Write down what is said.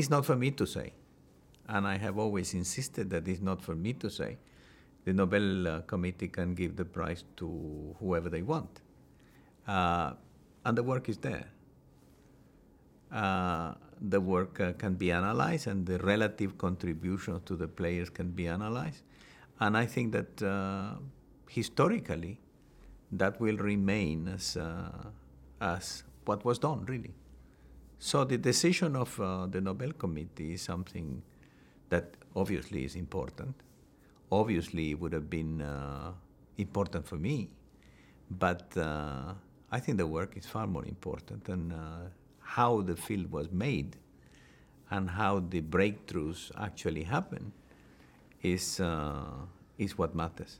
it's not for me to say. And I have always insisted that it's not for me to say. The Nobel uh, Committee can give the prize to whoever they want. Uh, and the work is there. Uh, the work uh, can be analyzed and the relative contributions to the players can be analyzed. And I think that uh, historically, that will remain as, uh, as what was done, really. So the decision of uh, the Nobel Committee is something that obviously is important. Obviously, it would have been uh, important for me, but uh, I think the work is far more important and how the field was made and how the breakthroughs actually happen is, uh, is what matters.